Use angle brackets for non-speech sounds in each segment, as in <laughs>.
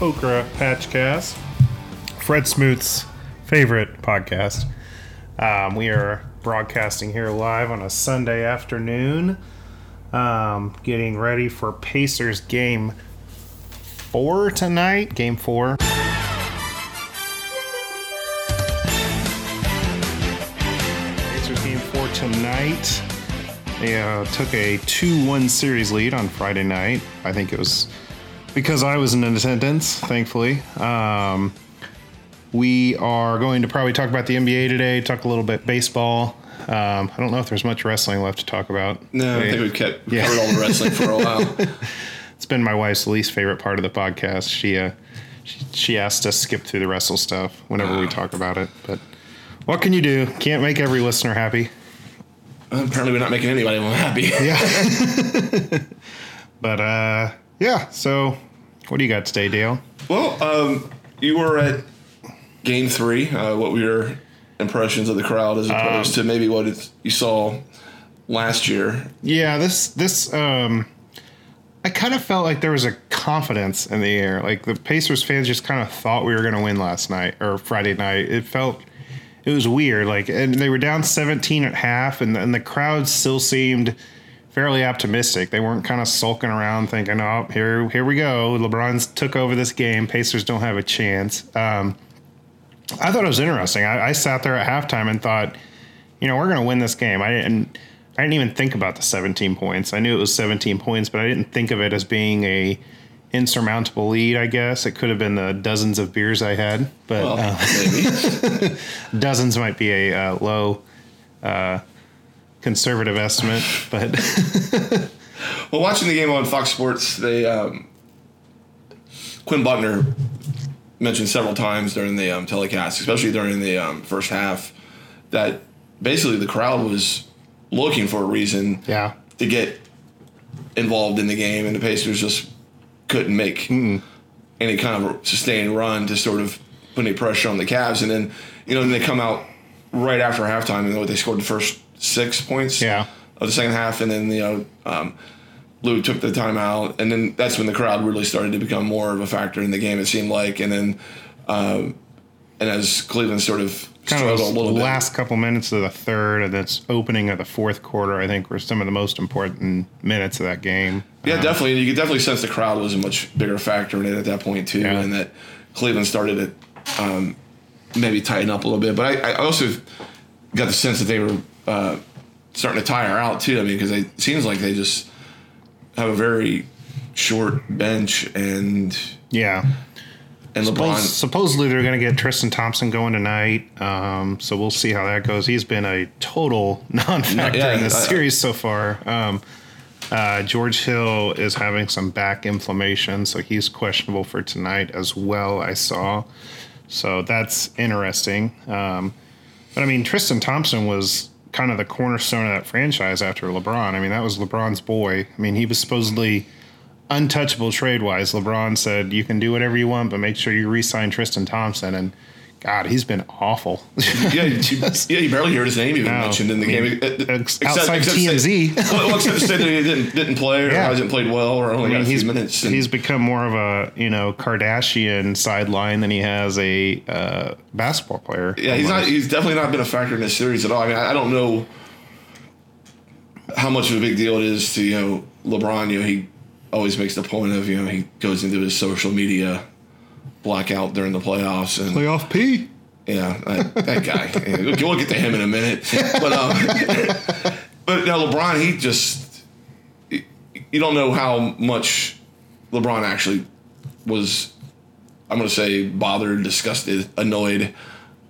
Okra Patchcast, Fred Smoot's favorite podcast. Um, we are broadcasting here live on a Sunday afternoon, um, getting ready for Pacers game four tonight. Game four. Pacers game four tonight. They uh, took a 2 1 series lead on Friday night. I think it was because I was in attendance, thankfully. Um, we are going to probably talk about the NBA today, talk a little bit baseball. Um, I don't know if there's much wrestling left to talk about. No, I think we've kept yeah. covered all the wrestling for a while. <laughs> it's been my wife's least favorite part of the podcast. She uh, she, she asked us to skip through the wrestle stuff whenever wow. we talk about it, but what can you do? Can't make every listener happy. Apparently, we're not making anybody happy. yeah. <laughs> <laughs> but uh, yeah. So, what do you got today, Dale? Well, um, you were at Game Three. Uh, what were your impressions of the crowd as opposed um, to maybe what you saw last year? Yeah. This this um, I kind of felt like there was a confidence in the air. Like the Pacers fans just kind of thought we were going to win last night or Friday night. It felt it was weird. Like, and they were down 17 at half, and, and the crowd still seemed fairly optimistic. They weren't kind of sulking around thinking, "Oh, here, here we go. LeBron's took over this game. Pacers don't have a chance." Um, I thought it was interesting. I, I, sat there at halftime and thought, you know, we're going to win this game. I didn't. I didn't even think about the 17 points. I knew it was 17 points, but I didn't think of it as being a insurmountable lead, I guess. It could have been the dozens of beers I had, but well, uh, <laughs> dozens might be a uh, low uh, conservative estimate. But <laughs> well, watching the game on Fox Sports, they um, Quinn Buckner mentioned several times during the um, telecast, especially during the um, first half, that basically the crowd was looking for a reason yeah. to get involved in the game, and the Pacers just couldn't make mm. any kind of sustained run to sort of put any pressure on the Cavs. And then, you know, then they come out right after halftime and they scored the first six points yeah. of the second half. And then, you know, um, Lue took the timeout. And then that's when the crowd really started to become more of a factor in the game, it seemed like. And then, um, and as Cleveland sort of kind of those last bit. couple minutes of the third and this opening of the fourth quarter, I think, were some of the most important minutes of that game. Yeah, um, definitely. You could definitely sense the crowd was a much bigger factor in it at that point too, yeah. and that Cleveland started to um, maybe tighten up a little bit. But I, I, also got the sense that they were uh, starting to tire out too. I mean, because it seems like they just have a very short bench and yeah and LeBron. Suppos- supposedly they're going to get Tristan Thompson going tonight, um, so we'll see how that goes. He's been a total <laughs> non-factor yeah, in this I, series so far. Um, uh, George Hill is having some back inflammation, so he's questionable for tonight as well. I saw, so that's interesting. Um, but I mean, Tristan Thompson was kind of the cornerstone of that franchise after LeBron. I mean, that was LeBron's boy. I mean, he was supposedly untouchable trade wise. LeBron said you can do whatever you want, but make sure you re-sign Tristan Thompson. And God, he's been awful. yeah, you, yeah, you barely heard his name even no, mentioned in the I mean, game. Except, outside except TMZ. Say, well, except to say that he didn't didn't play or <laughs> yeah. hasn't played well or only I mean, few minutes. And, he's become more of a you know Kardashian sideline than he has a uh, basketball player. Yeah, almost. he's not. He's definitely not been a factor in this series at all. I mean, I, I don't know how much of a big deal it is to you know LeBron. You know, he always makes the point of you know he goes into his social media blackout during the playoffs and playoff P. Yeah, that, that guy. we'll get to him in a minute, but um, <laughs> but now LeBron, he just you don't know how much LeBron actually was. I'm going to say bothered, disgusted, annoyed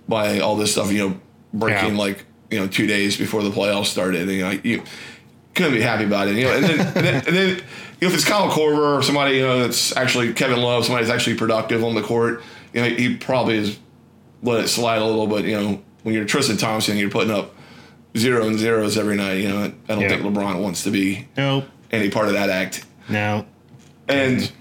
by all this stuff. You know, breaking yeah. like you know two days before the playoffs started. And, you know, you couldn't be happy about it. You know, and then, and then, and then you know, if it's Kyle Korver or somebody, you know, that's actually Kevin Love, somebody that's actually productive on the court, you know, he probably is let it slide a little. But you know, when you're Tristan Thompson, you're putting up zero and zeros every night. You know, I don't think LeBron wants to be nope. any part of that act. No, and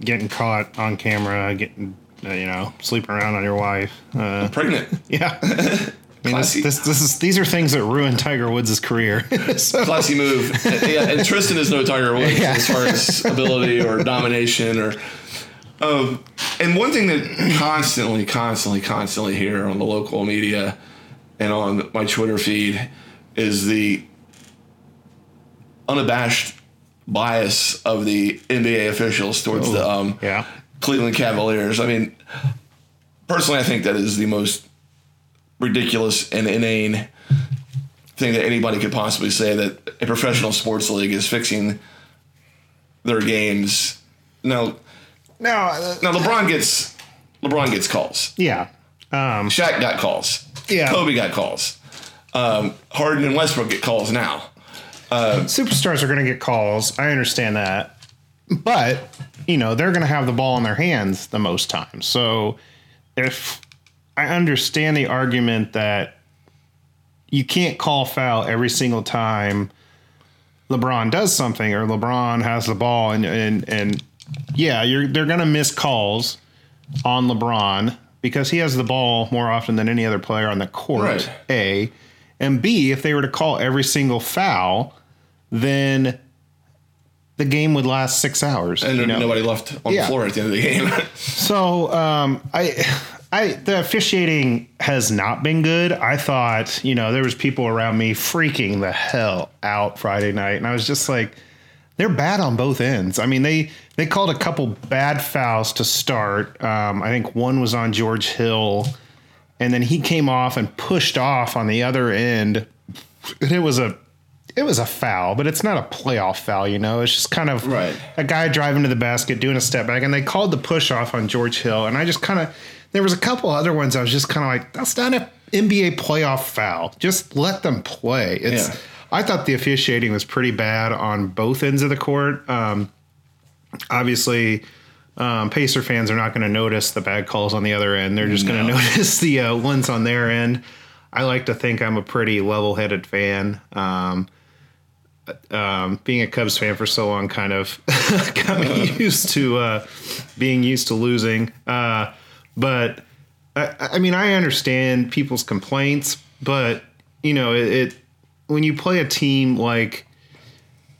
getting caught on camera, getting uh, you know sleeping around on your wife, uh, pregnant. <laughs> Yeah. <laughs> I mean, this, this, this is these are things that ruin Tiger Woods' career. <laughs> so, classy move. <laughs> yeah, and Tristan is no Tiger Woods Yeah. as far as ability or domination or. Um, and one thing that constantly, constantly, constantly hear on the local media and on my Twitter feed is the unabashed bias of the NBA officials towards the um, yeah, Cleveland Cavaliers. I mean, personally, I think that is the most ridiculous and inane thing that anybody could possibly say that a professional sports league is fixing their games. Now, no, uh, now LeBron gets LeBron gets calls. yeah, um, Shaq got calls. Yeah. Kobe got calls. Um, Harden and Westbrook get calls now. superstars are going to get calls. I understand that, but you know they're going to have the ball in their hands the most times. So if I understand the argument that you can't call foul every single time LeBron does something or LeBron has the ball and and and yeah, you're they're going to miss calls on LeBron because he has the ball more often than any other player on the court. Right. A and B, if they were to call every single foul, then the game would last six hours. And you know? nobody left on Yeah. the floor at the end of the game. So um, I, I the officiating has not been good. I thought you know there was people around me freaking the hell out Friday night, and I was just like, they're bad on both ends. I mean they they called a couple bad fouls to start. Um, I think one was on George Hill, and then he came off and pushed off on the other end, and it was a. It was a foul, but it's not a playoff foul, you know. It's just kind of Right. a guy driving to the basket doing a step back and they called the push off on George Hill and I just kind of there was a couple other ones I was just kind of like that's not an NBA playoff foul. Just let them play. It's Yeah. I thought the officiating was pretty bad on both ends of the court. Um, obviously um, Pacer fans are not going to notice the bad calls on the other end. They're just going to <laughs> notice the uh, ones on their end. I like to think I'm a pretty level-headed fan. Um, um, being a Cubs fan for so long, kind of <laughs> got me <laughs> used to uh, being used to losing. Uh, but I, I mean, I understand people's complaints, but you know, it, it when you play a team like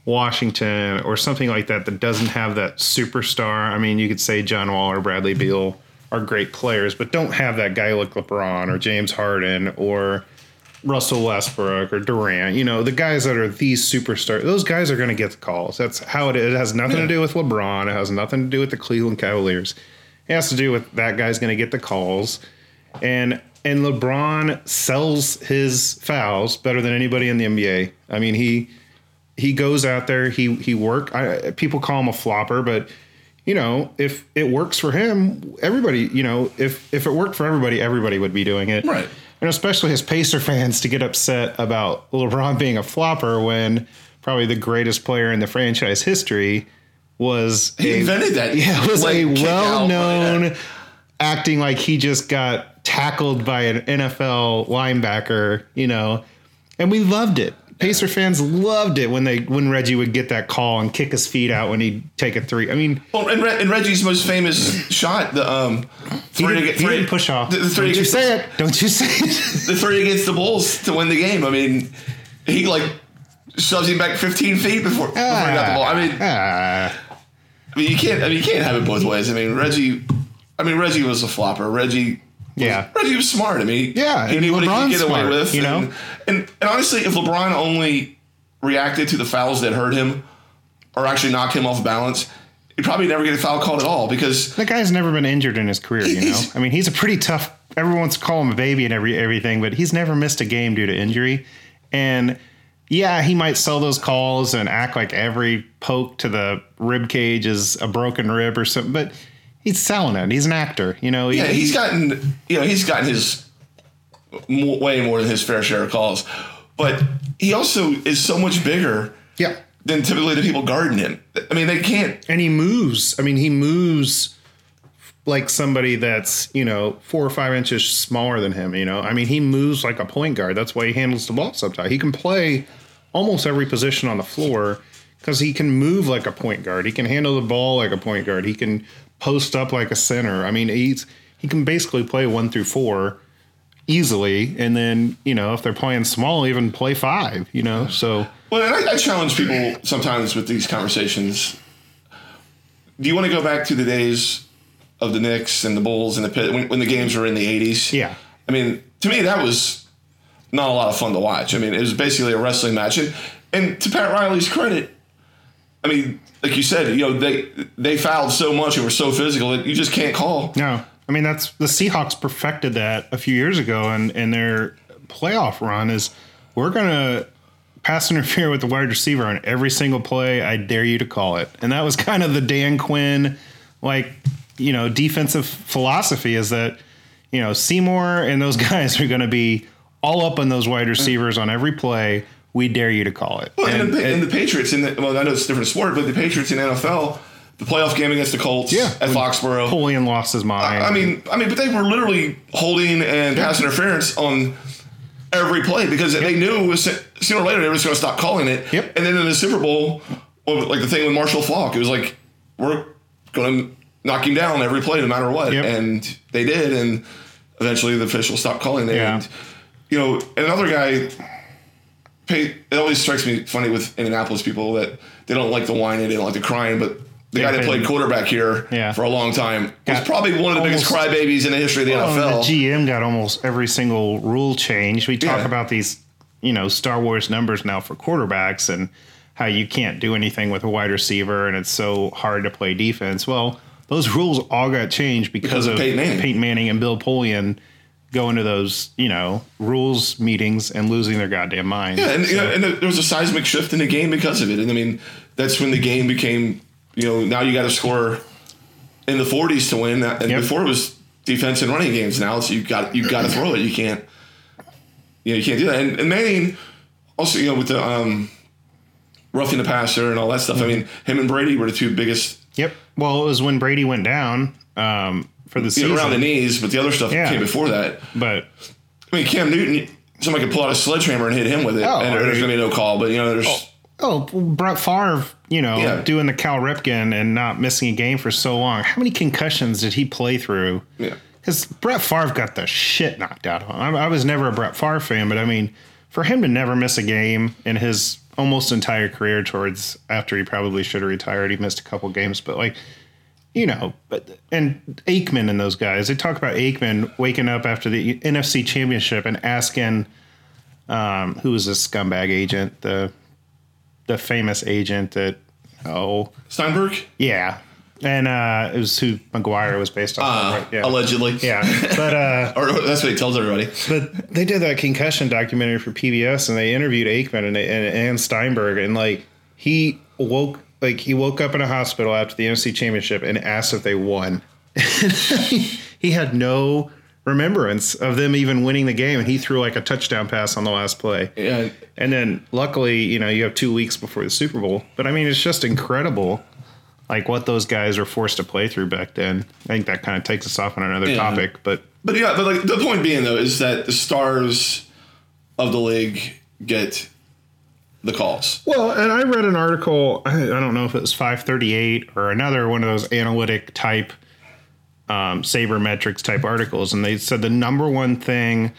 Washington or something like that that doesn't have that superstar. I mean, you could say John Wall or Bradley Beal are great players, but don't have that guy like LeBron or James Harden or Russell Westbrook or Durant, you know, the guys that are these superstars, those guys are going to get the calls. That's how it is. It has nothing to do with LeBron. It has nothing to do with the Cleveland Cavaliers. It has to do with that guy's going to get the calls. And and LeBron sells his fouls better than anybody in the NBA. I mean, he he goes out there, he he work. I, people call him a flopper, but you know, if it works for him, everybody, you know, if if it worked for everybody, everybody would be doing it Right. and especially as Pacer fans to get upset about LeBron being a flopper when probably the greatest player in the franchise history was He a, invented that. yeah was leg a well-known acting like he just got tackled by an NFL linebacker, you know, and we loved it. Pacer fans loved it when they when Reggie would get that call and kick his feet out when he'd take a three. I mean, Well, and, Re- and Reggie's most famous shot, the um, he three, didn't, ag- three- push off. The, the three Don't you against say it? Don't you say it? the three against the Bulls to win the game. I mean, he like shoves him back 15 feet before, before he got the ball. I mean, Ah. I mean, you can't. I mean, you can't have it both ways. I mean, Reggie. I mean, Reggie was a flopper. Reggie. Yeah. Reggie was smart. I mean, Yeah, he and knew what he could get away with. you know? and, and and honestly, if LeBron only reacted to the fouls that hurt him, or actually knocked him off balance, he'd probably never get a foul called at all because That guy's never been injured in his career, you know. I mean, he's a pretty tough. Everyone's call him a baby and every everything, but he's never missed a game due to injury. And yeah, he might sell those calls and act like every poke to the rib cage is a broken rib or something, but he's selling it. He's an actor, you know. He- yeah, he's gotten you know he's gotten his way more than his fair share of calls, but he also is so much bigger yeah, than typically the people guarding him. I mean, they can't. and he moves. I mean, he moves like somebody that's you know four or five inches smaller than him. You know, I mean, he moves like a point guard. That's why he handles the ball so tight. He can play almost every position on the floor because he can move like a point guard. He can handle the ball like a point guard. He can post up like a center. I mean, he's he can basically play one through four. easily, and then you know if they're playing small, even play five. You know, so Well, and I, I challenge people sometimes with these conversations. Do you want to go back to the days of the Knicks and the Bulls and the Pit when, when the games were in the '80s? Yeah. I mean, to me, that was not a lot of fun to watch. I mean, it was basically a wrestling match, and, and to Pat Riley's credit, I mean, like you said, you know, they they fouled so much and were so physical that you just can't call. no, I mean that's the Seahawks perfected that a few years ago, and and their playoff run is we're gonna pass interfere with the wide receiver on every single play. I dare you to call it, and that was kind of the Dan Quinn like you know defensive philosophy is that you know Seymour and those <laughs> guys are going to be all up on those wide receivers on every play. We dare you to call it. Well, and, And- the, and and- the Patriots in the well, I know it's a different sport, but the Patriots in NFL, the playoff game against the Colts Yeah. at Foxborough. Napoleon lost his mind. I mean, I mean, but they were literally holding and pass interference on every play because they knew it was, sooner or later they were just going to stop calling it. Yep. And then in the Super Bowl, like the thing with Marshall Faulk, it was like we're going to knock him down every play no matter what, Yep. and they did, and eventually the officials stopped calling it. Yeah. And you know, another guy. Pay, it always strikes me funny with Indianapolis people that they don't like the whining, they don't like the crying, but the guy that played quarterback here Yeah. for a long time was probably one of the biggest crybabies in the history of the and NFL. the GM got almost every single rule change. We talk Yeah. about these, you know, Star Wars numbers now for quarterbacks and how you can't do anything with a wide receiver and it's so hard to play defense. Well, those rules all got changed because, Because of of Peyton Manning. Manning and Bill Polian going to those, you know, rules meetings and losing their goddamn minds. yeah, and, you So- know, and there was a seismic shift in the game because of it. And I mean, that's when the game became, you know, now you got to score in the 40s to win. And Yep. before it was defense and running games. Now it's you got you got to throw it. You can't, you know, you can't do that. And, and Manning also, you know, with the um, roughing the passer and all that stuff. I Mm-hmm. mean, him and Brady were the two biggest Yep. Well, it was when Brady went down um, for the you season. know, around the knees, but the other stuff Yeah. came before that. but I mean, Cam Newton, somebody could pull out a sledgehammer and hit him with it, Oh, and there's going to be no call. But you know, there's oh, oh, Brett Favre, you know, Yeah. doing the Cal Ripken and not missing a game for so long. How many concussions did he play through? yeah. Because Brett Favre got the shit knocked out of him. I, I was never a Brett Favre fan, but I mean, for him to never miss a game in his almost entire career, towards after he probably should have retired, he missed a couple games, but like, you know, but and Aikman and those guys, they talk about Aikman waking up after the NFC Championship and asking, um, who was this scumbag agent, the the famous agent that, oh. Steinberg, yeah, and uh, it was who Maguire was based on, uh, right? Yeah, allegedly, yeah, but uh, <laughs> or that's what he tells everybody. but they did that concussion documentary for PBS, and they interviewed Aikman and, and, and Steinberg, and like he woke, like he woke up in a hospital after the NFC Championship and asked if they won. <laughs> he had no remembrance of them even winning the game, and he threw like a touchdown pass on the last play. Yeah, And then luckily, you know, you have two weeks before the Super Bowl. But I mean, it's just incredible, like what those guys were forced to play through back then. I think that kind of takes us off on another Yeah. topic, but but yeah, but like the point being though is that the stars of the league get the calls. Well, and I read an article. I, don't know if it was 538 or another one of those analytic type, um, sabermetrics type articles, and they said the number one thing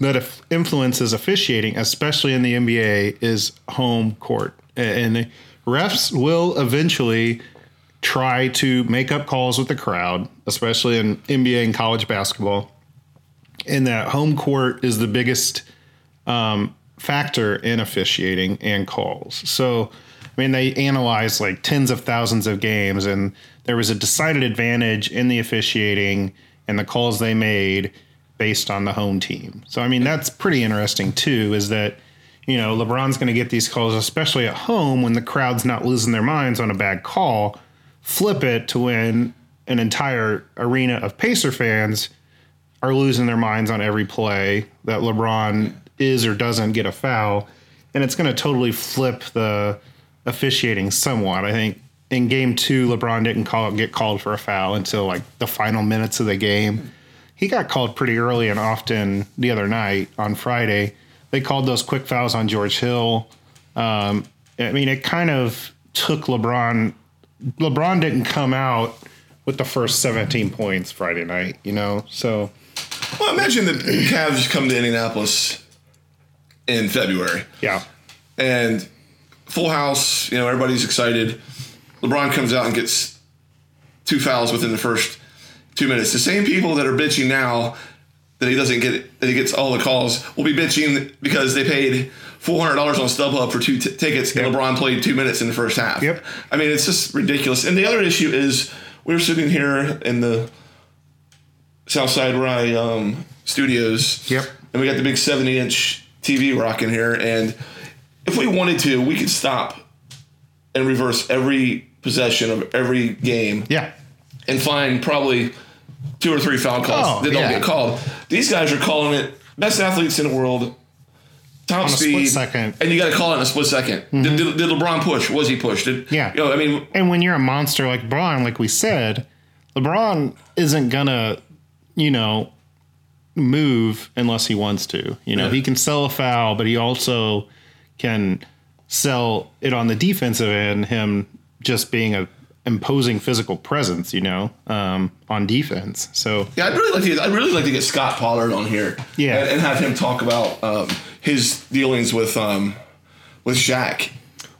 that influences officiating, especially in the NBA, is home court, and refs will eventually try to make up calls with the crowd, especially in NBA and college basketball. And that home court is the biggest factor in officiating and calls. So, I mean, they analyzed like tens of thousands of games, and there was a decided advantage in the officiating and the calls they made based on the home team. So, I mean, that's pretty interesting too, is that, you know, LeBron's going to get these calls, especially at home when the crowd's not losing their minds on a bad call, flip it to when an entire arena of Pacer fans are losing their minds on every play that LeBron is or doesn't get a foul, and it's going to totally flip the officiating somewhat. I think in game two, LeBron didn't call get called for a foul until like the final minutes of the game. He got called pretty early and often the other night on Friday. They called those quick fouls on George Hill. Um, I mean, it kind of took LeBron. LeBron didn't come out with the first 17 points Friday night, you know, so Well, imagine the Cavs come to Indianapolis in February Yeah. and full house. You know, everybody's excited. LeBron comes out and gets two fouls within the first two minutes. The same people that are bitching now that he doesn't get that he gets all the calls will be bitching because they paid four hundred dollars on StubHub for two t- tickets Yep. and LeBron played two minutes in the first half. Yep. I mean, it's just ridiculous. And the other issue is we're sitting here in the Southside Rye um, studios. Yep. And we got the big 70 inch TV rocking here. And if we wanted to, we could stop and reverse every possession of every game Yeah. and find probably two or three foul calls Oh, that don't yeah. get called. These guys are calling it best athletes in the world, top speed, split second. and you got to call it in a split 2nd Did, mm-hmm. did, did LeBron push? Was he pushed? Did, Yeah. You know, I mean, And when you're a monster like LeBron, like we said, LeBron isn't gonna, you know, move unless he wants to. You know, Yeah. he can sell a foul, but he also can sell it on the defensive end. Him just being a imposing physical presence, you know, um, on defense. So Yeah, I'd really like to. Get, I'd really like to get Scott Pollard on here. Yeah. and, and have him talk about um, his dealings with um, with Shaq.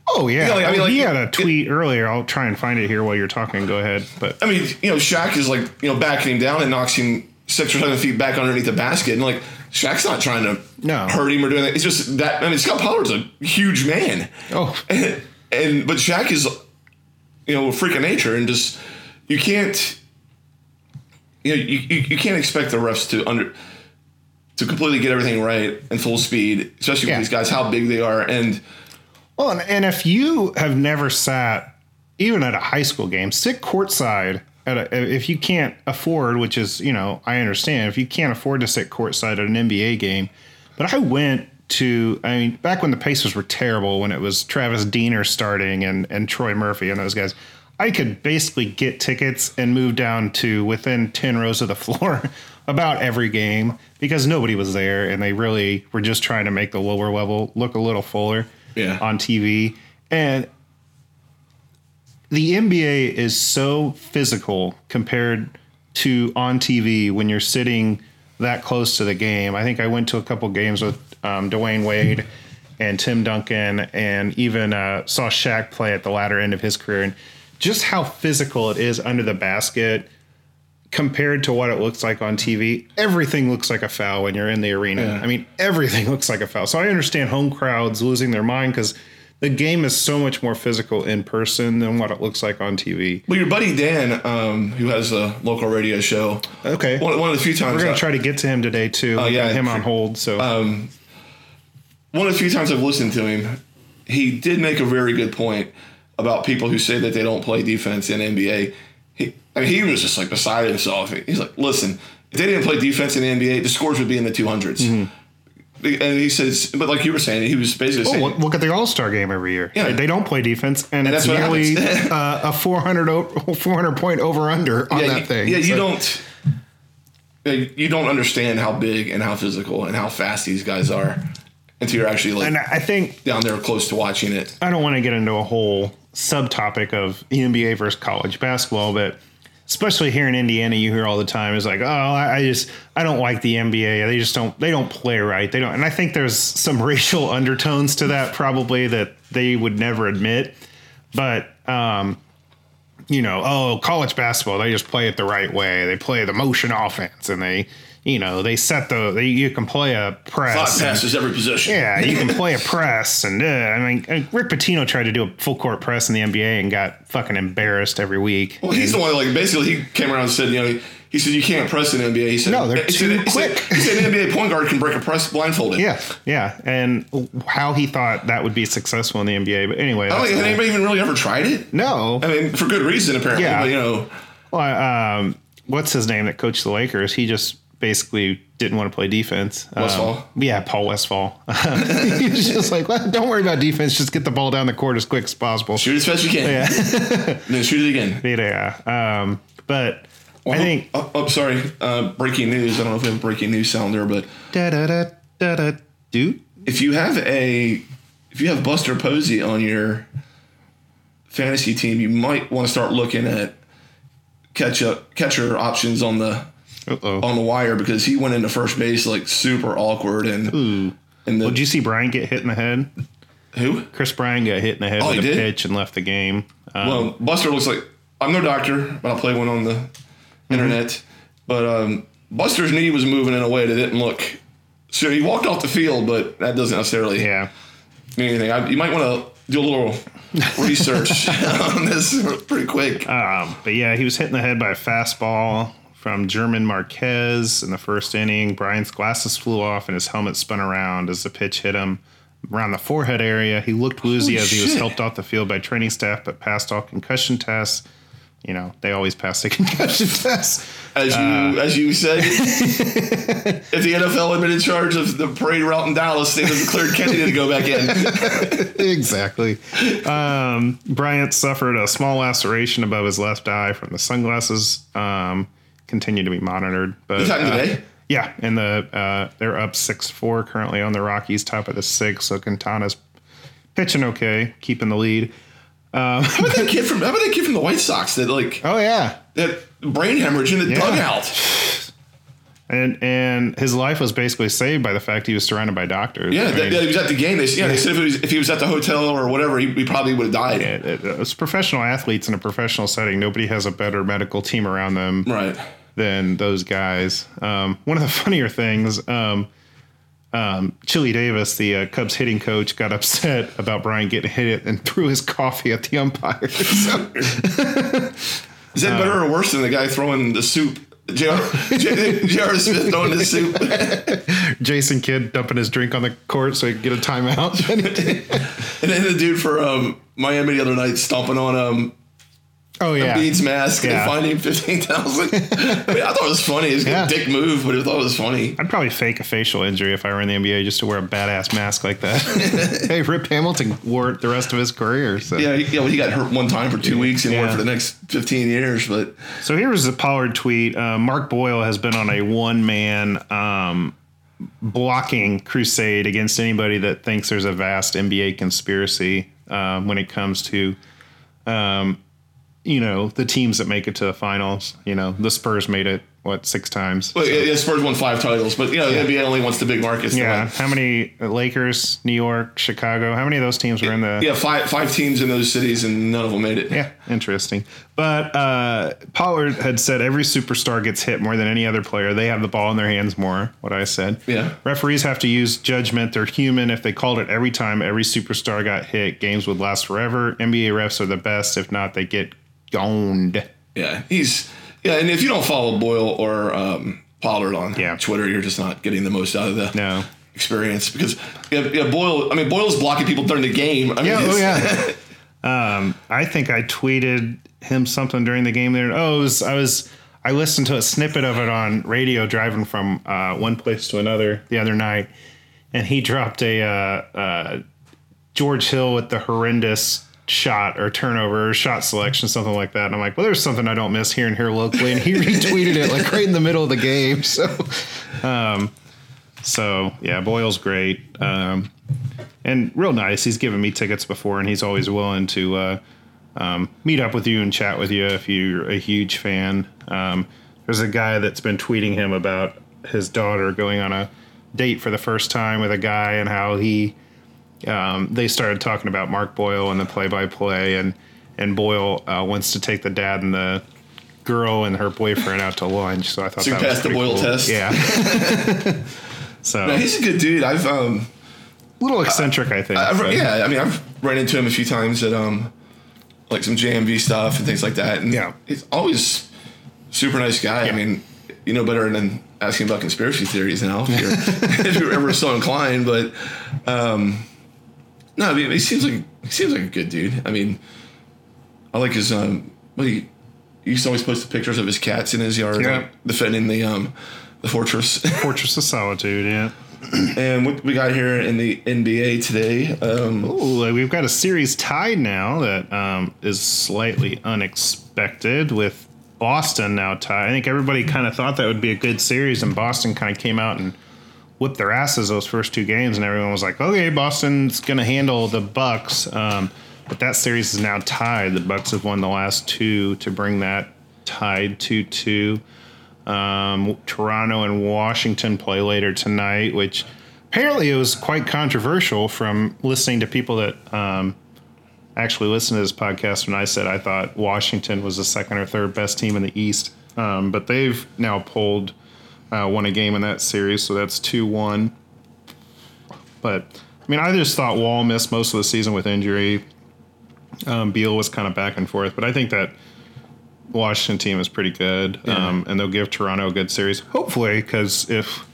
Oh yeah, Yeah, like, I mean, like, he had a it- tweet earlier. I'll try and find it here while you're talking. Go ahead, but I mean, you know, Shaq is like you know backing him down and knocks him six or seven feet back underneath the basket, and like Shaq's not trying to No. hurt him or do anything. It's just that I mean, Scott Pollard's a huge man. oh and, and but Shaq is, you know, a freak of nature, and just you can't, you know, you, you, you can't expect the refs to under to completely get everything right in full speed, especially Yeah. with these guys, how big they are, and well, and, and if you have never sat even at a high school game, sit courtside. A, if you can't afford, which is you know I understand, if you can't afford to sit courtside at an NBA game, but I went to I mean back when the Pacers were terrible, when it was Travis Diener starting and and Troy Murphy and those guys. I could basically get tickets and move down to within 10 rows of the <laughs> floor about every game because nobody was there and they really were just trying to make the lower level look a little fuller Yeah. on TV. And the NBA is so physical compared to on TV when you're sitting that close to the game. I think I went to a couple games with um, Dwyane Wade and Tim Duncan, and even uh, saw Shaq play at the latter end of his career, and just how physical it is under the basket compared to what it looks like on TV. Everything looks like a foul when you're in the arena. Yeah. I mean, everything <laughs> looks like a foul. So I understand home crowds losing their mind because the game is so much more physical in person than what it looks like on TV. well, your buddy Dan, um, who has a local radio show, Okay. one, one of the few times We're gonna I- try to get to him today too. Oh, We yeah. got him on hold. So one of the few times I've listened to him, he did make a very good point about people who say that they don't play defense in NBA. He, I mean, he was just like beside himself. He's like, listen, if they didn't play defense in the NBA, the scores would be in the 200s. Mm-hmm. And he says, but like you were saying, he was basically Oh, saying, look, look at the All Star game every year. Yeah. They don't play defense, and, And it's that's nearly <laughs> uh, a 400, o- 400 point over under on yeah, that you, thing. yeah, you don't. You don't understand how big and how physical and how fast these guys are until you're actually like And I think down there close to watching it. I don't want to get into a whole subtopic of NBA versus college basketball, but especially here in Indiana, you hear all the time is like, oh, I just I don't like the NBA. They just don't they don't play right. They don't, and I think there's some <laughs> racial undertones to that probably that they would never admit, but um. You know, oh, college basketball, they just play it the right way. They play the motion offense and they, you know, they set the, they, you can play a press. Five and- passes every possession. yeah, you can <laughs> play a press, and uh, I mean, uh, Rick Pitino tried to do a full court press in the NBA and got fucking embarrassed every week. Well, he's the one like, basically, he came around and said, you know, he said, you can't press in the NBA. He said, No, they're he said- too he said- quick. He said, an NBA point guard can break a press blindfolded. Yeah, yeah, and how he thought that would be successful in the NBA, but anyway, I don't think anybody even really ever tried it. no. I mean, for good reason, apparently. Yeah. But, you know, Well, um, what's his name that coached the Lakers? He just basically didn't want to play defense. Um, yeah, Paul Westfall. <laughs> <laughs> he was just like, well, don't worry about defense. Just get the ball down the court as quick as possible. shoot as fast as you can. and <laughs> then shoot it again. Yeah. Um, but I think Oh, oh, sorry. Uh, breaking news. I don't know if we have a breaking news sounder, but da da da da da dude. if you have a if you have Buster Posey on your fantasy team, you might want to start looking at catch up catcher options on the Uh-oh. on the wire because he went into first base like super awkward and Ooh. and the Well, did you see Bryant get hit in the head? who? Kris Bryant got hit in the head Oh, with a did? pitch and left the game. Um, Well, Buster looks like I'm no doctor, but I'll play one on the Mm-hmm. internet. But um, Buster's knee was moving in a way that didn't look. So he walked off the field, but that doesn't necessarily yeah. mean anything. I, you might want to do a little <laughs> research on this pretty quick. Um, but yeah, he was hit in the head by a fastball from German Marquez in the first inning. Bryant's glasses flew off and his helmet spun around as the pitch hit him around the forehead area. He looked woozy Holy as he was helped off the field by training staff, but passed all concussion tests. You know, they always pass the <laughs> concussion tests. As you as you said, <laughs> if the NFL had been in charge of the parade route in Dallas, they'd have declared Kennedy to go back in. <laughs> exactly. Um, Bryant suffered a small laceration above his left eye from the sunglasses. Um, continue to be monitored. But This happened uh, today? Yeah, and the uh, they're up six four currently on the Rockies, top of the six. So Quintana's pitching okay, keeping the lead. How about that <laughs> kid from How about that kid from the White Sox that like Oh yeah, that brain hemorrhage in the Yeah. dugout? and and his life was basically saved by the fact he was surrounded by doctors. Yeah, I that, mean, yeah, he was at the game. They, yeah, they said if, it was, if he was at the hotel or whatever, he, he probably would have died. it, it, it's professional athletes in a professional setting. Nobody has a better medical team around them Right. Than those guys. Um, one of the <laughs> funnier things, um, um, Chili Davis, the uh, Cubs hitting coach, got upset about Bryant getting hit and threw his coffee at the umpire. <laughs> So, Is that better or worse than the guy throwing the soup? J.R. J.R. Smith throwing the soup. <laughs> Jason Kidd dumping his drink on the court so he could get a timeout. And then the dude for um, Miami the other night stomping on um, oh yeah, Beats mask Yeah. and finding fifteen thousand. <laughs> I, mean, I thought it was funny. It's a Yeah. dick move, but I thought it was funny. I'd probably fake a facial injury if I were in the NBA just to wear a badass mask like that. <laughs> hey, Rip Hamilton wore it the rest of his career. So. Yeah, he, yeah, well, he got hurt one time for two weeks and Yeah. went for the next fifteen years. But So here's a Pollard tweet. Uh, Mark Boyle has been on a one man um, blocking crusade against anybody that thinks there's a vast NBA conspiracy um, when it comes to, um, you know, the teams that make it to the finals. You know, the Spurs made it, what, six times? well, yeah, Spurs won five titles, but you know the NBA only wants the big markets. Yeah. How many Lakers, New York, Chicago? How many of those teams were in the? yeah, five five teams in those cities, and none of them made it. Yeah, interesting. But uh, Pollard had said every superstar gets hit more than any other player. They have the ball in their hands more. What I said. Yeah. Referees have to use judgment. They're human. If they called it every time every superstar got hit, games would last forever. NBA refs are the best. If not, they get goned. Yeah, he's yeah, and if you don't follow Boyle or um, Pollard on Yeah. Twitter, you're just not getting the most out of the No. experience because yeah, yeah, Boyle. I mean, Boyle's blocking people during the game. I mean, Yeah. Oh yeah. <laughs> um, I think I tweeted him something during the game there. Oh, it was, I was. I listened to a snippet of it on radio driving from uh, one place to another the other night, and he dropped a uh, uh, George Hill with the horrendous shot or turnover or shot selection, something like that. And I'm like, well, there's something I don't miss here and here locally, and he <laughs> retweeted it like right in the middle of the game. <laughs> So, um, so yeah, Boyle's great. Um, and real nice. He's given me tickets before, and he's always willing to uh, um, meet up with you and chat with you if you're a huge fan. Um, there's a guy that's been tweeting him about his daughter going on a date for the first time with a guy and how he um, they started talking about Mark Boyle and the play-by-play, and and Boyle uh, wants to take the dad and the girl and her boyfriend out to lunch. So I thought So that was passed the Boyle cool. test? Yeah. <laughs> so Yeah, he's a good dude. I've um, a little eccentric, I think. I've, yeah, I mean, I've run into him a few times at um, like some JMV stuff and things like that. And Yeah. he's always super nice guy. I mean, you know better than asking about conspiracy theories now if you're, <laughs> if you're ever so inclined. But um, no, I mean, he seems like he seems like a good dude. I mean, I like his um, he, he used to always post the pictures of his cats in his yard, Yeah. defending the um, the fortress. <laughs> Fortress of Solitude, yeah. and what we got here in the NBA today. Um, Ooh, we've got a series tied now that um, is slightly unexpected with Boston now tied. I think everybody kind of thought that would be a good series, and Boston kind of came out and whipped their asses those first two games, and everyone was like, "Okay, Boston's going to handle the Bucks." Um, but that series is now tied. The Bucks have won the last two to bring that tied two two. Um, Toronto and Washington play later tonight, which apparently it was quite controversial from listening to people that um, actually listened to this podcast when I said I thought Washington was the second or third best team in the East. Um, but they've now pulled uh, won a game in that series, so that's 2 1. But I mean, I just thought Wall missed most of the season with injury. Um, Beal was kind of back and forth, but I think that Washington team is pretty good, Yeah. um, and they'll give Toronto a good series. Hopefully, because if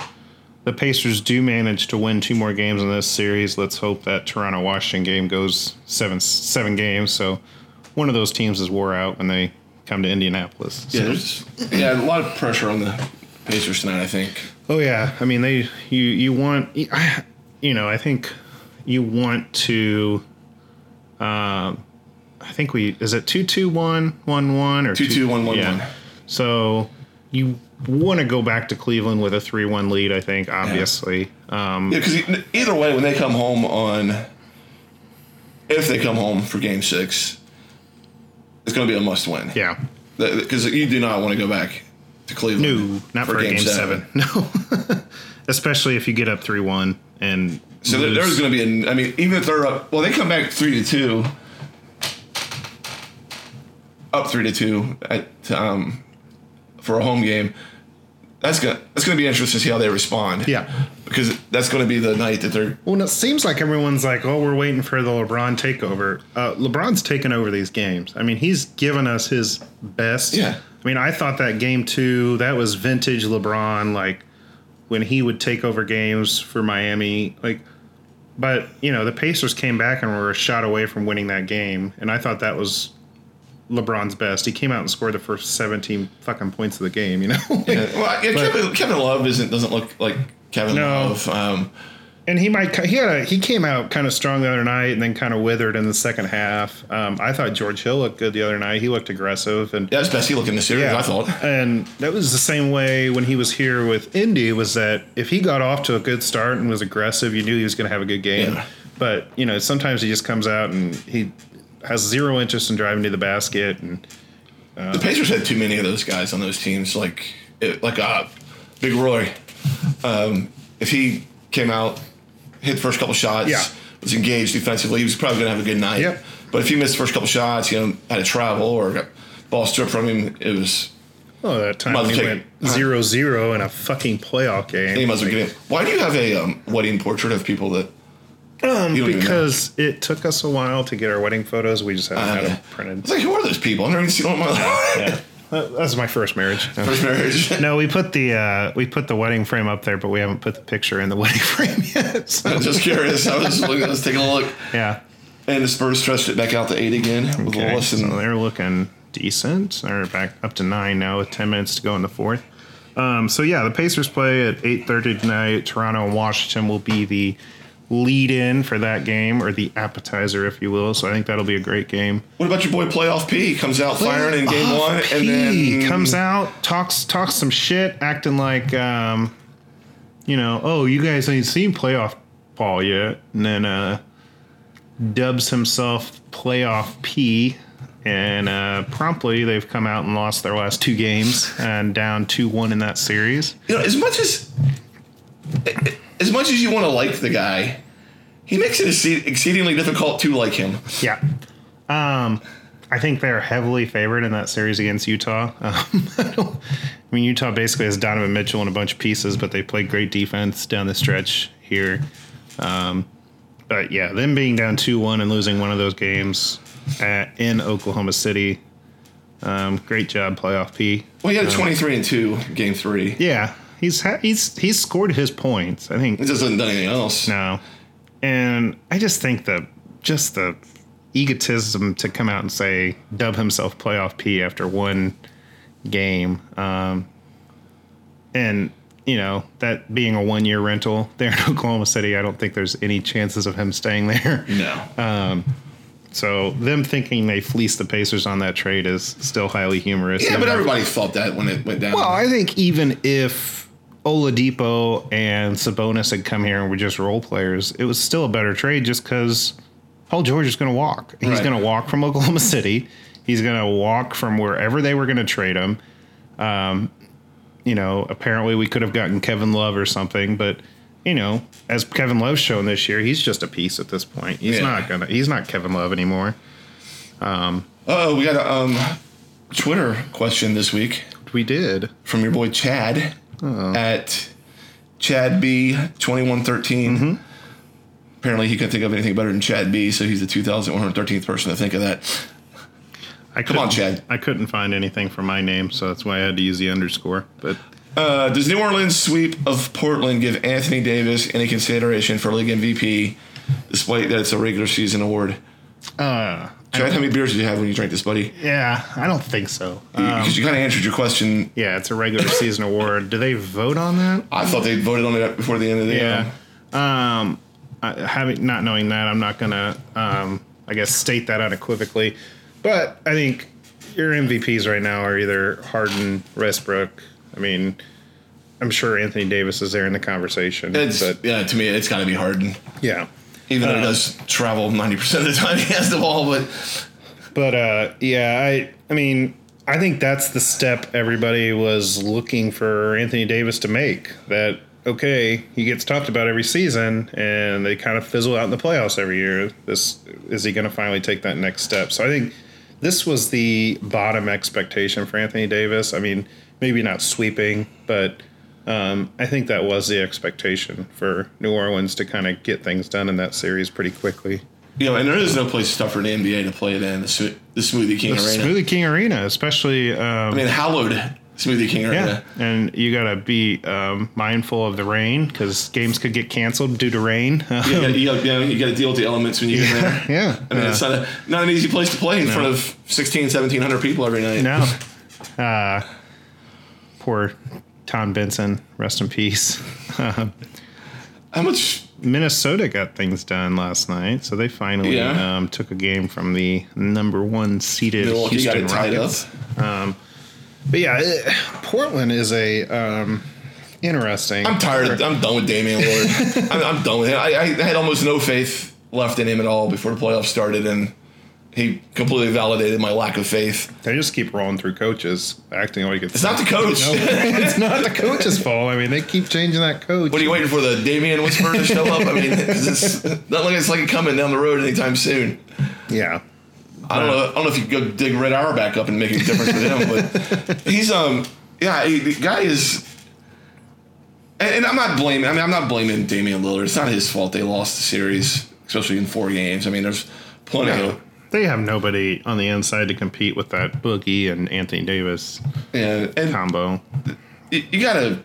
the Pacers do manage to win two more games in this series, let's hope that Toronto Washington game goes seven seven games. So one of those teams is wore out when they come to Indianapolis. Yeah, So- there's yeah a lot of pressure on the Pacers tonight. I think. Oh yeah, I mean they you you want you know I think you want to. Um, I think we is it two two one one one or Two, two, one, one, yeah. one. So you want to go back to Cleveland with a three one lead. I think obviously. Um, Yeah, because either way, when they come home on, if they come home for Game Six, it's going to be a must win. yeah. because you do not want to go back to Cleveland. No, not for, game, seven. <laughs> No, <laughs> especially if you get up three one and So lose. there's going to be a. I mean, even if they're up, well, they come back three to two, up three to two at um, for a home game. That's gonna that's gonna be interesting to see how they respond. Yeah. because that's going to be the night that they're. Well, it seems like everyone's like, "Oh, we're waiting for the LeBron takeover." Uh, LeBron's taken over these games. I mean, he's given us his best. Yeah. I mean, I thought that game two that was vintage LeBron, like when he would take over games for Miami. Like, but you know, the Pacers came back and were a shot away from winning that game, and I thought that was LeBron's best. He came out and scored the first seventeen fucking points of the game. You know. Yeah, <laughs> well, yeah, But- Kevin, Kevin Love isn't doesn't look like Kevin No. Love. Um, And he might he had a, he came out kind of strong the other night and then kind of withered in the second half. Um, I thought George Hill looked good the other night. He looked aggressive and yeah, that's best he looked in the series. I thought. And that was the same way when he was here with Indy was that if he got off to a good start and was aggressive, you knew he was going to have a good game. Yeah. But, you know, sometimes he just comes out and he has zero interest in driving to the basket and The Pacers had too many of those guys on those teams, like it, like uh, Big Roy. Um, if he came out, hit the first couple shots, Yeah. was engaged defensively, he was probably going to have a good night. Yep. But if he missed the first couple shots, you know, had to travel or got ball stripped from him, it was oh that time he went zero zero in a fucking playoff game. he might as well get in. Why do you have a um, wedding portrait of people that? Um, You don't even know. because it took us a while to get our wedding photos. We just haven't had Uh, them printed. It's like, who are those people? I've never even seen one in my life. Yeah, <laughs> that was my first marriage. <laughs> First marriage. <laughs> No, we put the uh, we put the wedding frame up there, but we haven't put the picture in the <laughs> wedding frame yet. So, I'm Just curious. I was, looking, I was taking a look, yeah, and the Spurs stretched it back out to eight again with okay. less So they're looking decent. They're back up to nine now with ten minutes to go in the fourth. Um, so yeah, the Pacers play at eight thirty tonight. Toronto and Washington will be the lead in for that game or the appetizer, if you will. So I think that'll be a great game. What about your boy Playoff P? Comes out firing in game one, and P then comes out, talks talks some shit, acting like, um, you know, oh, you guys ain't seen playoff ball yet, and then uh, dubs himself playoff P, and uh, promptly they've come out and lost their last two games and down two one in that series. You know, as much as as much as you want to like the guy, he makes it exceedingly difficult to like him. Yeah. Um, I think they're heavily favored in that series against Utah. <laughs> Um, I, I mean, Utah basically has Donovan Mitchell and a bunch of pieces, but they played great defense down the stretch here. Um, but yeah, them being down 2 1 and losing one of those games at, in Oklahoma City. Um, great job, playoff P. Well, he had a twenty-three and two game three. Yeah, he's ha- he's he's scored his points. I think He just hasn't done anything else. No. And I just think that just the egotism to come out and say dub himself playoff P after one game. Um, and, you know, that being a one year rental there in <laughs> Oklahoma City, I don't think there's any chances of him staying there. No. So them thinking they fleeced the Pacers on that trade is still highly humorous. yeah, but everybody thought that when it went down. well, I think even if Oladipo and Sabonis had come here and were just role players, it was still a better trade just because Paul George is going to walk. He's Right. going to walk from <laughs> Oklahoma City. He's going to walk from wherever they were going to trade him. Um, you know, apparently we could have gotten Kevin Love or something, but you know, as Kevin Love's shown this year, he's just a piece at this point. He's Yeah. not gonna. He's not Kevin Love anymore. Oh, we got a um, Twitter question this week We did. from your boy Chad at Chad B twenty one thirteen. Apparently, he couldn't think of anything better than Chad B, so he's the two thousand one hundred thirteenth person to think of that. I Come on, Chad. I couldn't find anything for my name, so that's why I had to use the underscore. But Uh, does New Orleans sweep of Portland give Anthony Davis any consideration for league MVP, despite that it's a regular season award? uh, Chad, how many beers did you have when you drank this, buddy? yeah, I don't think so. Um, Because you kind of answered your question. yeah, it's a regular <laughs> season award. Do they vote on that? I thought they voted on it before the end of the Yeah. year. Um, I, having not knowing that, I'm not gonna, um, I guess, state that unequivocally. But I think your MVPs right now are either Harden, Westbrook. I mean, I'm sure Anthony Davis is there in the conversation. It's but yeah, to me, it's got to be Harden. yeah, Even though Uh, he does travel ninety percent of the time <laughs> he has the ball, but but uh, yeah, I, I mean, I think that's the step everybody was looking for Anthony Davis to make. That okay, he gets talked about every season, and they kind of fizzle out in the playoffs every year. This is he going to finally take that next step? So I think this was the bottom expectation for Anthony Davis. I mean, maybe not sweeping, but um, I think that was the expectation for New Orleans to kind of get things done in that series pretty quickly. you know, and there is no place tougher in the NBA to play in the, the Smoothie King The Arena. Smoothie King Arena, especially. Um, I mean, hallowed Smoothie King Arena. Yeah, and you gotta be um, mindful of the rain because games could get canceled due to rain. You got you to know, deal with the elements when you get there. <laughs> yeah, I mean, uh, it's not, a, not an easy place to play in front of 16, 1700 people every night. no. Uh, poor Tom Benson, rest in peace. <laughs> How much? Minnesota got things done last night, so they finally Yeah. um, took a game from the number one seeded Houston Rockets. But yeah, it, Portland is a um, interesting. I'm tired. Of, I'm done with Damian Lillard. <laughs> I'm, I'm done with him. I, I had almost no faith left in him at all before the playoffs started, and he completely validated my lack of faith. They just keep rolling through coaches, acting like it's, It's not the coach. No, it's not the coach's fault. I mean, they keep changing that coach. What are you waiting for the Damian Whisper to show up? I mean, it's not like it's like coming down the road anytime soon. Yeah, I don't know. I don't know if you could go dig Red Auerbach up and make a difference with him, but he's um yeah he, the guy is. And, and I'm not blaming. I mean, I'm not blaming Damian Lillard. It's not his fault they lost the series, especially in four games. I mean, there's plenty no, of they have nobody on the inside to compete with that Boogie and Anthony Davis yeah, and combo. you, you gotta.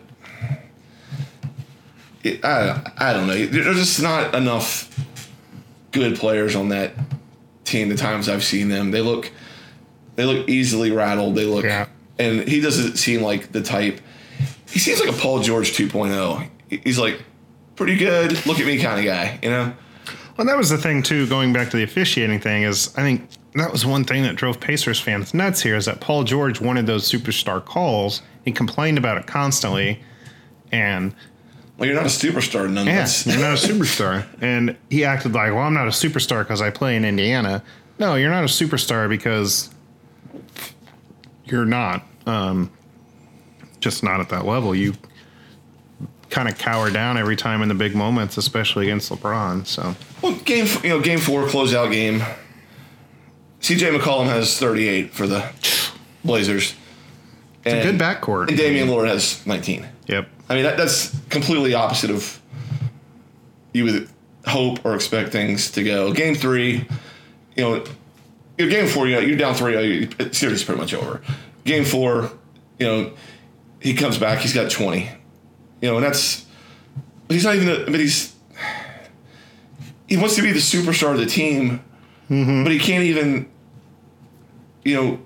I, I don't know. There's just not enough good players on that team. The times I've seen them, they look they look easily rattled. They look, Yeah. and he doesn't seem like the type. He seems like a Paul George 2.0. He's like pretty good. Look at me kind of guy, you know. Well, that was the thing too. Going back to the officiating thing, is I think that was one thing that drove Pacers fans nuts here. Is that Paul George wanted those superstar calls. He complained about it constantly, and Well, you're not a superstar, none. Yeah, you're not a superstar. <laughs> And he acted like, well, I'm not a superstar because I play in Indiana. No, you're not a superstar because you're not. Um, just not at that level. You kind of cower down every time in the big moments, especially against LeBron. So Well, game you know game four closeout game. C.J. McCollum has 38 for the Blazers. It's and, a good backcourt. And Damian Lillard has 19. Yep. I mean that, that's completely opposite of you would hope or expect things to go. Game three, you know, you know, game four, you know, you're down three. Oh, you, series is pretty much over. Game four, you know, he comes back. He's got 20. You know, and that's he's not even. A, but he's. He wants to be the superstar of the team, mm-hmm. but he can't even. You know,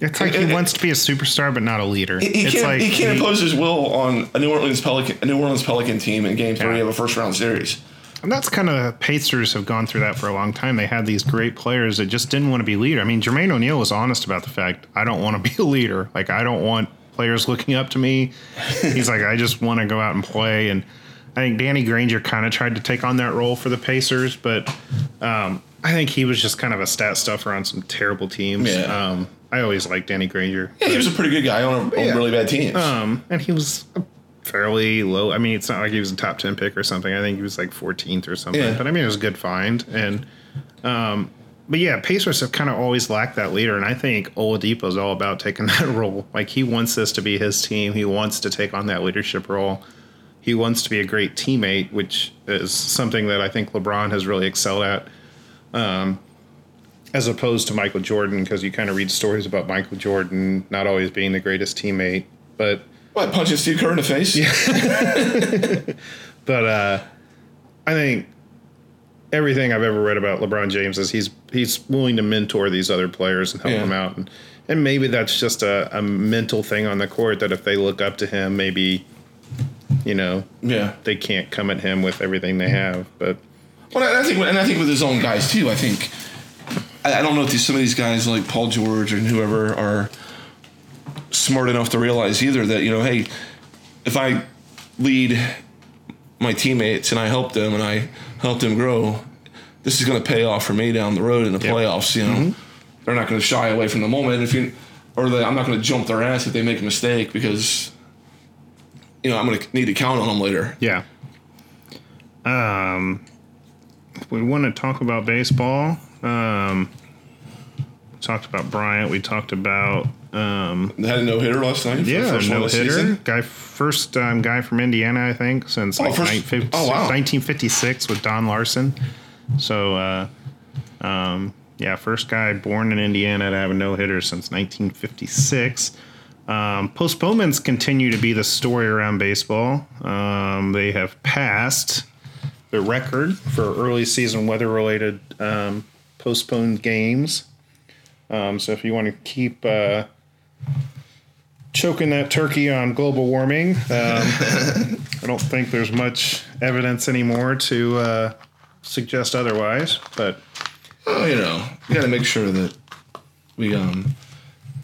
It's like he wants to be a superstar, but not a leader. he, he it's can't. like he can't impose his will on a New Orleans Pelican, a New Orleans Pelican team in Game Three Yeah. of a first round series. And that's kind of Pacers have gone through that for a long time. They had these great players that just didn't want to be leader. I mean, Jermaine O'Neal was honest about the fact I don't want to be a leader. Like I don't want players looking up to me. He's like I just want to go out and play. And I think Danny Granger kind of tried to take on that role for the Pacers, but um, I think he was just kind of a stat stuffer on some terrible teams. Yeah. Um, I always liked Danny Granger. Yeah, he was a pretty good guy on a, on Yeah. really bad teams. Um, and he was a fairly low. I mean, it's not like he was a top ten pick or something. I think he was like 14th or something. Yeah. But I mean, it was a good find. And um, but yeah, Pacers have kind of always lacked that leader, and I think Oladipo is all about taking <laughs> that role. Like he wants this to be his team. He wants to take on that leadership role. He wants to be a great teammate, which is something that I think LeBron has really excelled at. Um, as opposed to Michael Jordan, because you kind of read stories about Michael Jordan not always being the greatest teammate, but what, punching Steve Kerr in the face? Yeah. <laughs> But uh, I think everything I've ever read about LeBron James is he's he's willing to mentor these other players and help Yeah. them out, and and maybe that's just a, a mental thing on the court that if they look up to him, maybe you know Yeah. they can't come at him with everything they have. But Well, I think, and I think with his own guys too. I think I, I don't know if these, some of these guys like Paul George and whoever are smart enough to realize either that you know, hey, if I lead my teammates and I help them and I help them grow, this is going to pay off for me down the road in the Yep. playoffs. You know, they're not going to shy away from the moment if you, or they, I'm not going to jump their ass if they make a mistake because. You know, I'm going to need to count on them later. yeah, um, we want to talk about baseball. Um, talked about Bryant. We talked about um, had a no hitter last night. Yeah, no hitter. Guy first um, guy from Indiana, I think, since Oh, like first- nine- fif- oh, wow. 1956 with Don Larsen. So, uh, um, yeah, first guy born in Indiana to have a no hitter since 1956. Um, postponements continue to be the story around baseball. Um, they have passed the record for early season weather related um, postponed games. Um, so if you want to keep uh, choking that turkey on global warming, um, I don't think there's much evidence anymore to uh, suggest otherwise. But Well, you know, we got to make sure that we um,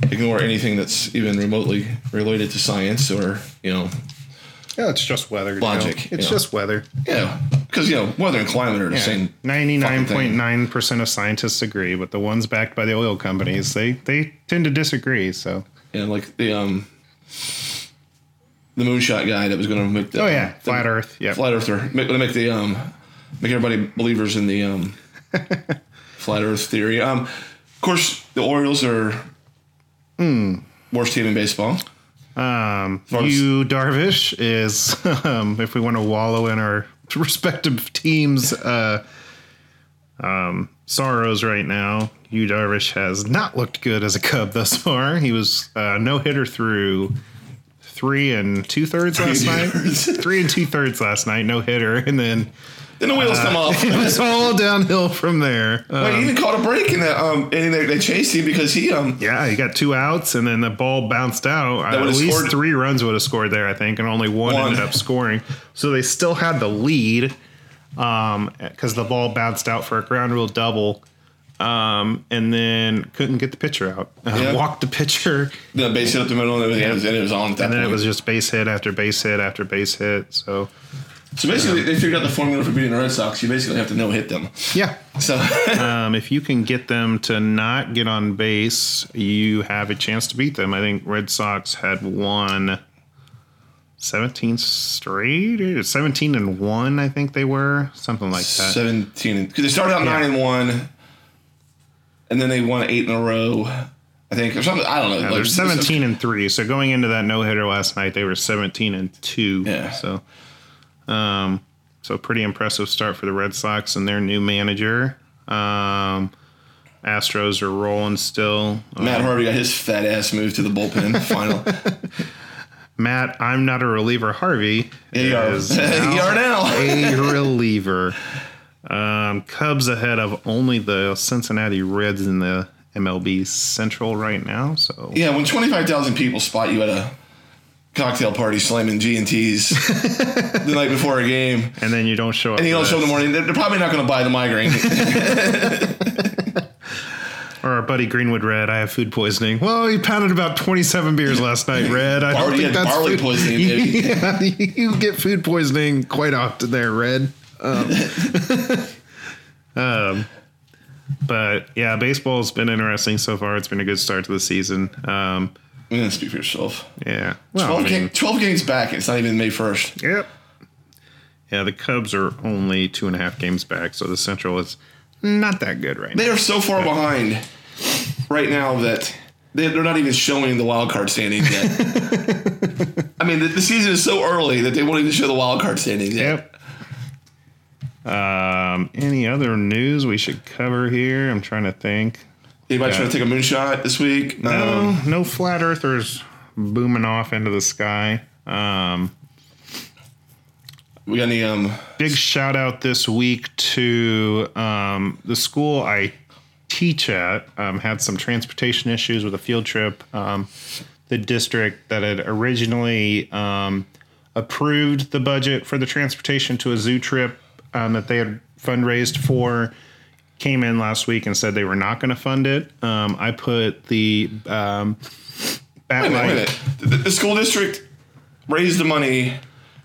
ignore anything that's even remotely related to science or you know, yeah, it's just weather. you know. Logic, It's yeah. just weather. yeah, because you know, weather and climate are the same. Ninety-nine point nine percent of scientists agree, but the ones backed by the oil companies, they they tend to disagree. So, Yeah, like the um, the moonshot guy that was going to make the oh yeah, the flat Earth. Yeah, flat earther make, make the um, make everybody believers in the um, <laughs> flat Earth theory. Um, of course, the Orioles are Hmm. worst team in baseball. Um, Yu Darvish is, <laughs> um, if we want to wallow in our <laughs> respective teams' uh, um, sorrows right now, Yu Darvish has not looked good as a Cub thus far. He was uh, no hitter through three and two thirds last night. three and two thirds last night, no hitter, and then Then the wheels come off. <laughs> it was all downhill from there. Wait, he even caught a break in that, um, and they, they chased him because he, um, Yeah, he got two outs, and then the ball bounced out. At least scored- three runs would have scored there, I think, and only one, One. ended up scoring. So they still had the lead um, because the ball bounced out for a ground rule double, um, and then couldn't get the pitcher out. Uh, Yeah. Walked the pitcher, the base hit up the middle, and it was, and it was on and then point. it was just base hit after base hit after base hit. So so basically, they figured out the formula for beating the Red Sox. You basically have to no hit them. yeah. So <laughs> Um, if you can get them to not get on base, you have a chance to beat them. I think Red Sox had won 17 straight, 17 and 1, I think they were, something like that. seventeen, because they started out nine and one, and then they won eight in a row. I think or something. I don't know. Yeah, like, they're 17 and 3. So going into that no hitter last night, they were 17 and 2. Yeah. So, um, so pretty impressive start for the Red Sox and their new manager. Um, Astros are rolling still. Matt Harvey got his fat ass moved to the bullpen <laughs> final. Matt, I'm not a reliever. Harvey are. is <laughs> you now. a reliever. Um, Cubs ahead of only the Cincinnati Reds in the MLB Central right now. So Yeah, when twenty five thousand people spot you at a cocktail party slamming G and T's <laughs> the night before a game, and then you don't show up. and you don't show up in the morning, they're, they're probably not going to buy the migraine. <laughs> Or our buddy Greenwood Red, I have food poisoning. Well, he pounded about 27 beers last night, Red. I don't Barley- think yeah, that's barley food- poisoning, dude. <laughs> yeah, you get food poisoning quite often there, Red. Um, um, But yeah, baseball's been interesting so far. It's been a good start to the season. Um, Gonna speak for yourself. yeah. Well, 12, I mean, game, 12 games back. It's not even May 1st. Yep. Yeah, the Cubs are only two and a half games back, so the Central is not that good right now. They are so far behind right now that they- they're not even showing the wild card standings yet. <laughs> I mean, the, the season is so early that they won't even show the wild card standings yet. Yep. Um, any other news we should cover here? I'm trying to think. Anybody trying to take a moonshot this week? No, Um, no flat earthers booming off into the sky. Um, we got any? Um, big shout out this week to um, the school I teach at. Um, had some transportation issues with a field trip. Um, the district that had originally um, approved the budget for the transportation to a zoo trip um, that they had fundraised for came in last week and said they were not going to fund it. Um, I put the um, bat wait minute, wait a light- minute. The, the school district raised the money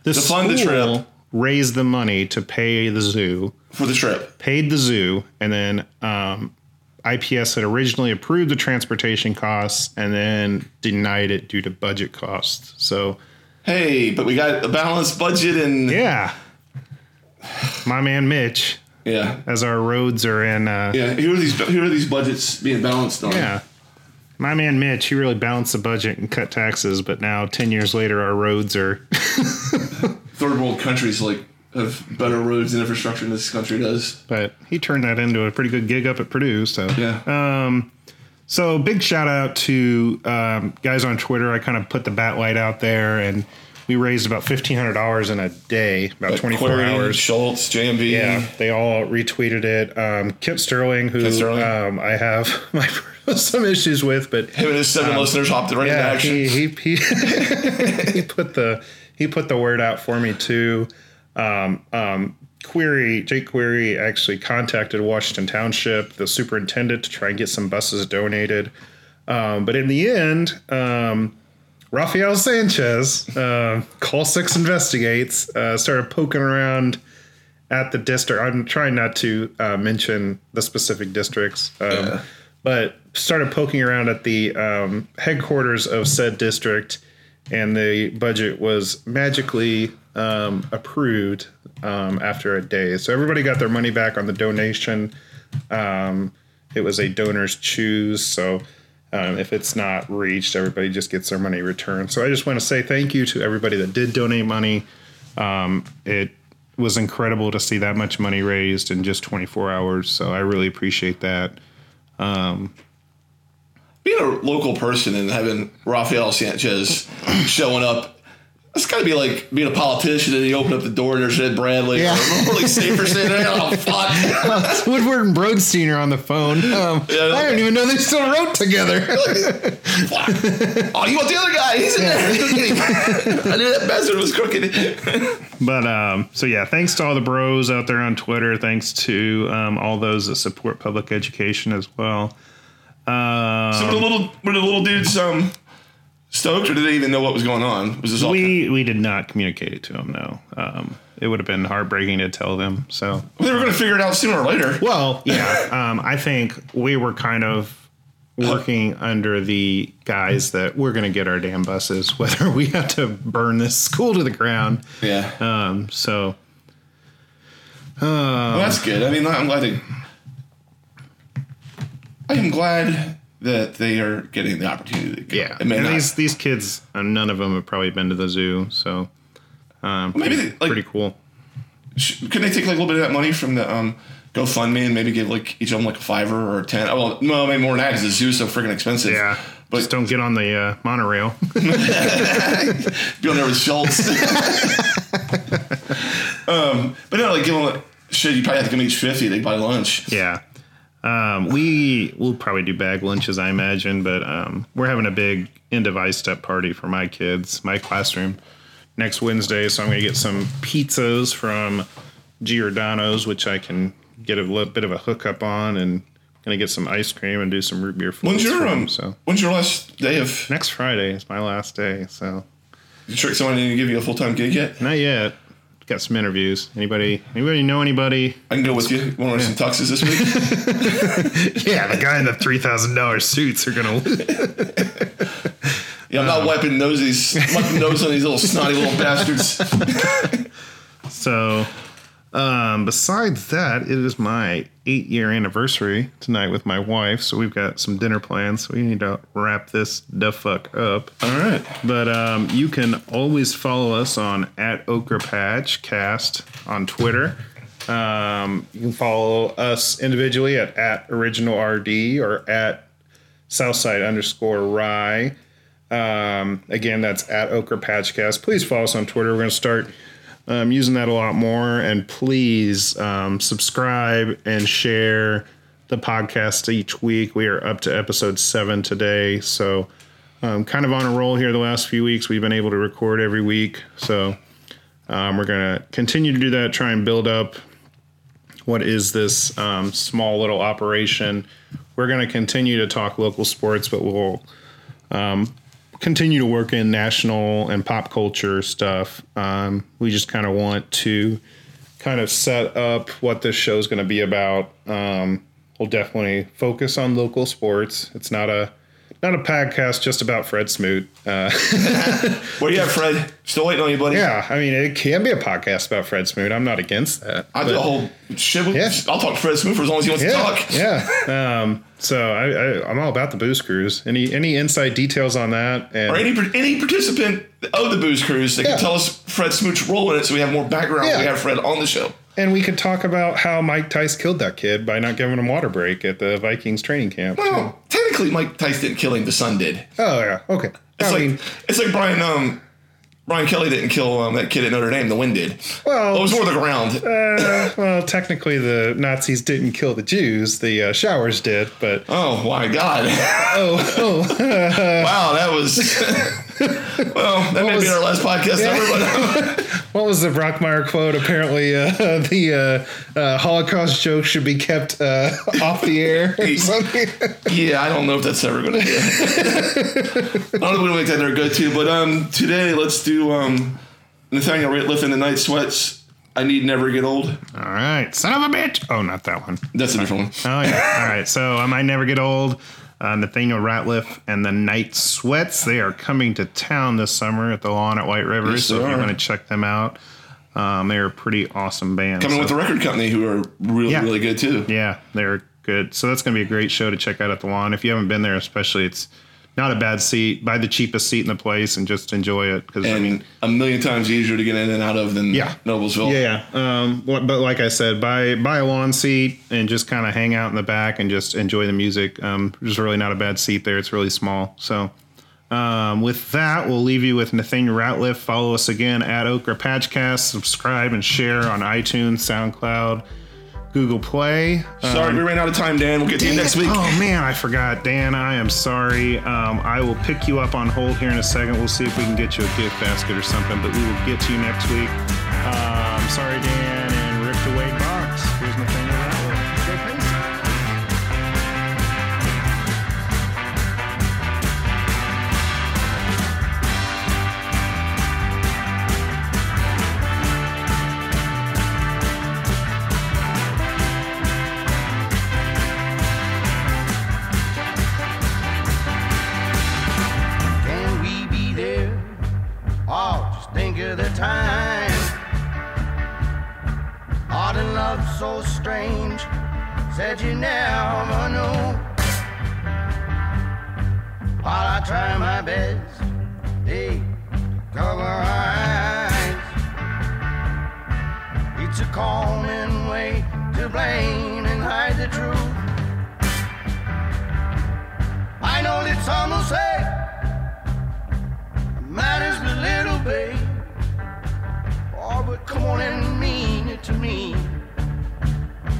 the to fund the school trip. raised the money to pay the zoo for the trip. paid the zoo, and then um, IPS had originally approved the transportation costs and then denied it due to budget costs. So, Hey, but we got a balanced budget and yeah, my man Mitch, yeah, as our roads are in, uh, yeah. Here are these here are these budgets being balanced on. Yeah. My man Mitch, he really balanced the budget and cut taxes, but now 10 years later, our roads are. <laughs> Third world countries like have better roads and infrastructure than this country does. but he turned that into a pretty good gig up at Purdue. So, Yeah. Um, So big shout out to um, guys on Twitter. I kind of put the bat light out there, and we raised about fifteen hundred dollars in a day, about twenty four hours. Schultz, JMV. Yeah, they all retweeted it. Um, Kip Sterling, who Sterling. Um, I have <laughs> my some issues with, but Him and his seven listeners hopped right into Um, yeah, action. he he, he, <laughs> he put the he put the word out for me too. Um, um, Query Jake Query actually contacted Washington Township, the superintendent, to try and get some buses donated. Um, but in the end, um, Rafael Sanchez, uh, Call Six Investigates, uh, started poking around at the district. I'm trying not to uh, mention the specific districts, um, Yeah. but started poking around at the um, headquarters of said district, and the budget was magically um, approved um, after a day. So everybody got their money back on the donation. Um, it was a DonorsChoose, so. Um, if it's not reached, everybody just gets their money returned. So I just want to say thank you to everybody that did donate money. Um, it was incredible to see that much money raised in just 24 hours. So I really appreciate that. Being a local person and having Rafael Sanchez showing up, it's got to be like being a politician and you open up the door and there's Ed Bradley Yeah. or Morley Safer sitting there. Oh, fuck. <laughs> Woodward and Bernstein are on the phone. Um, Yeah, I don't even know they still wrote together. <laughs> fuck. Oh, you want the other guy? He's in there. Go get him. I knew that bastard was crooked. but um, so yeah, thanks to all the bros out there on Twitter. Thanks to um, all those that support public education as well. Um, So were the little, were the little dudes um, stoked or did they even know what was going on? Was this all we we did not communicate it to them. No, um, it would have been heartbreaking to tell them. So They were going to figure it out sooner or later. Well, yeah. Um, I think we were kind of working under the guise that we're going to get our damn buses, <laughs> whether we have to burn this school to the ground. Yeah. Um, so, Well, that's good. I mean, I'm glad they. I am glad that they are getting the opportunity to go. yeah. And not- these these kids, uh, none of them have probably been to the zoo. So, um, Maybe pretty, they, like- pretty cool. sh- could they take like a little bit of that money from the um, GoFundMe and maybe give like each of them like a fiver or a ten? Oh, well, no, maybe more than that because the zoo's so freaking expensive. Yeah. But- Just don't get on the uh, monorail. <laughs> <laughs> Be on there with Schultz. <laughs> um, but no, like give them like, shit. You probably have to give them each fifty. They buy lunch. Yeah. Um, we will probably do bag lunches, I imagine, but um, we're having a big end of ISTEP party for my kids, my classroom, next Wednesday. So I'm going to get some pizzas from Giordano's, which I can get a little bit of a hookup on, and going to get some ice cream and do some root beer floats. When's your um? So When's your last day of? next Friday is my last day. So You trick someone into give you a full time gig yet? not yet. Got some interviews. Anybody anybody know anybody? I can go with you. Want to wear some tuxes this week? <laughs> Yeah, the guy in the three thousand dollars suits are gonna. Yeah, I'm not um, wiping noses, wiping nose on these little snotty little bastards. <laughs> so, um, besides that, it is my eight year anniversary tonight with my wife. So we've got some dinner plans. So we need to wrap this the fuck up. All right. But um, you can always follow us on at Okra Patch Cast on Twitter. Um, you can follow us individually at at Original RD or at Southside underscore Rye. Um, again, that's at Okra Patchcast. Please follow us on Twitter. We're going to start um, using that a lot more. And please um, subscribe and share the podcast each week. We are up to episode seven today. So, um, kind of on a roll here the last few weeks. We've been able to record every week. So, um, we're going to continue to do that, try and build up what is this um, small little operation. We're going to continue to talk local sports, but we'll um, continue to work in national and pop culture stuff. Um, we just kind of want to kind of set up what this show is going to be about. Um, we'll definitely focus on local sports. It's not a not a podcast just about Fred Smoot. Uh, <laughs> Where you at, Fred? Still waiting on you, buddy. yeah, I mean it can be a podcast about Fred Smoot. I'm not against that. I do a whole shit with. Yeah. I'll talk to Fred Smoot for as long as he wants to talk. yeah. Um, so I, I, I'm all about the booze cruise. Any any inside details on that? And Or any any participant of the booze cruise that Yeah. can tell us Fred Smoot's role in it, so we have more background. when We have Fred on the show. And we could talk about how Mike Tice killed that kid by not giving him water break at the Vikings training camp. Well, technically, Mike Tice didn't kill him. The sun did. Oh yeah, okay. It's I like mean, it's like Brian um Brian Kelly didn't kill um, that kid at Notre Dame. The wind did. well, it was more the ground. uh, well, technically the Nazis didn't kill the Jews; the uh, showers did. But oh my God! oh, oh, <laughs> wow, that was. <laughs> <laughs> well, that may was- be our last podcast ever. But <laughs> what was the Brockmeyer quote? Apparently, uh, <laughs> the uh, uh, Holocaust joke should be kept uh, off the air yeah, I don't know if that's ever going to. I don't know if we make that their go-to. But um, today let's do um, Nathaniel Rateliff in the Night Sweats. I need never get old. All right, son of a bitch. Oh, not that one. That's a different one. Oh yeah. All right. So I might never get old. Uh, Nathaniel Rateliff and the Night Sweats. They are coming to town this summer at the lawn at White River. Yes, so if you want to check them out, um, they're a pretty awesome band. Coming So- with the record company, who are really Yeah. really good too. yeah, they're good. So that's going to be a great show to check out at the lawn. If you haven't been there, especially, it's not a bad seat. Buy the cheapest seat in the place and just enjoy it. Because I mean, a million times easier to get in and out of than Yeah. Noblesville. Yeah, yeah. Um, what- but like I said, buy buy a lawn seat and just kind of hang out in the back and just enjoy the music. Um, there's really not a bad seat there. It's really small. So um, with that, we'll leave you with Nathaniel Rateliff. Follow us again at Okra Patchcast. Subscribe and share on iTunes, SoundCloud, Google Play. Sorry, we ran out of time, Dan. We'll get to you next week. Oh man, I forgot, Dan. I am sorry. Um, I will pick you up on hold here in a second. We'll see if we can get you a gift basket or something, but we will get to you next week. Um, sorry, Dan, It's a common way to blame and hide the truth. I know that some will say matters but little, babe. Oh, but come on and mean it to me.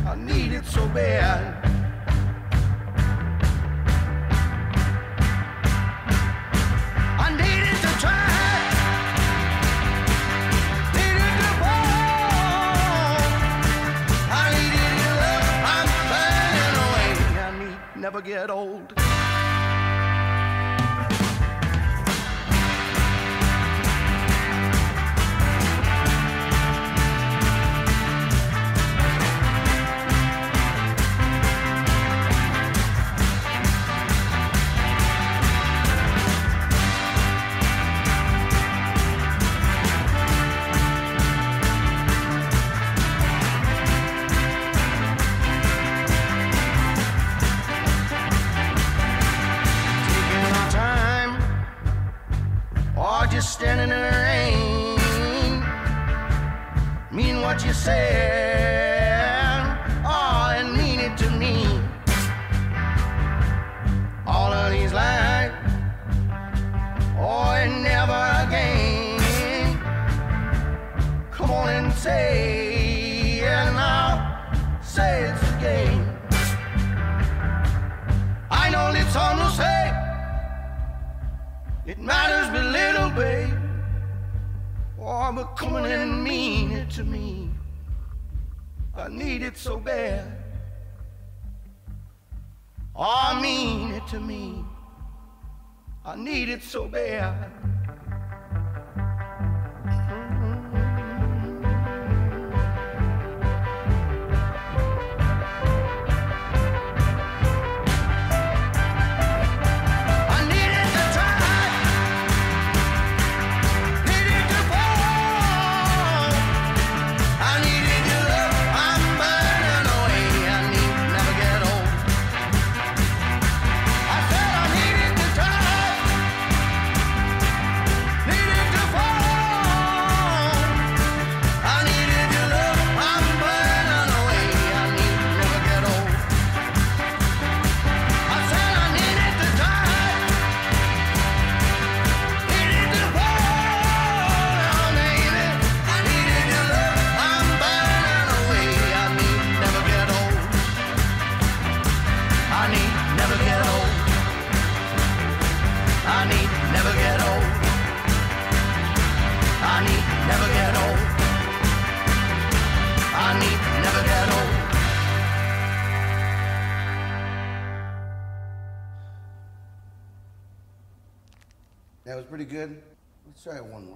I need it so bad. Never get old. Standing in the rain. Mean what you said, oh, and mean it to me. All of these lies, oh, and never again. Come on and say, and I'll say it again. I know it's to say. It matters little, babe. Oh, but coming and mean it to me. I need it so bad. Oh, I mean it to me. I need it so bad. Good. Let's try one.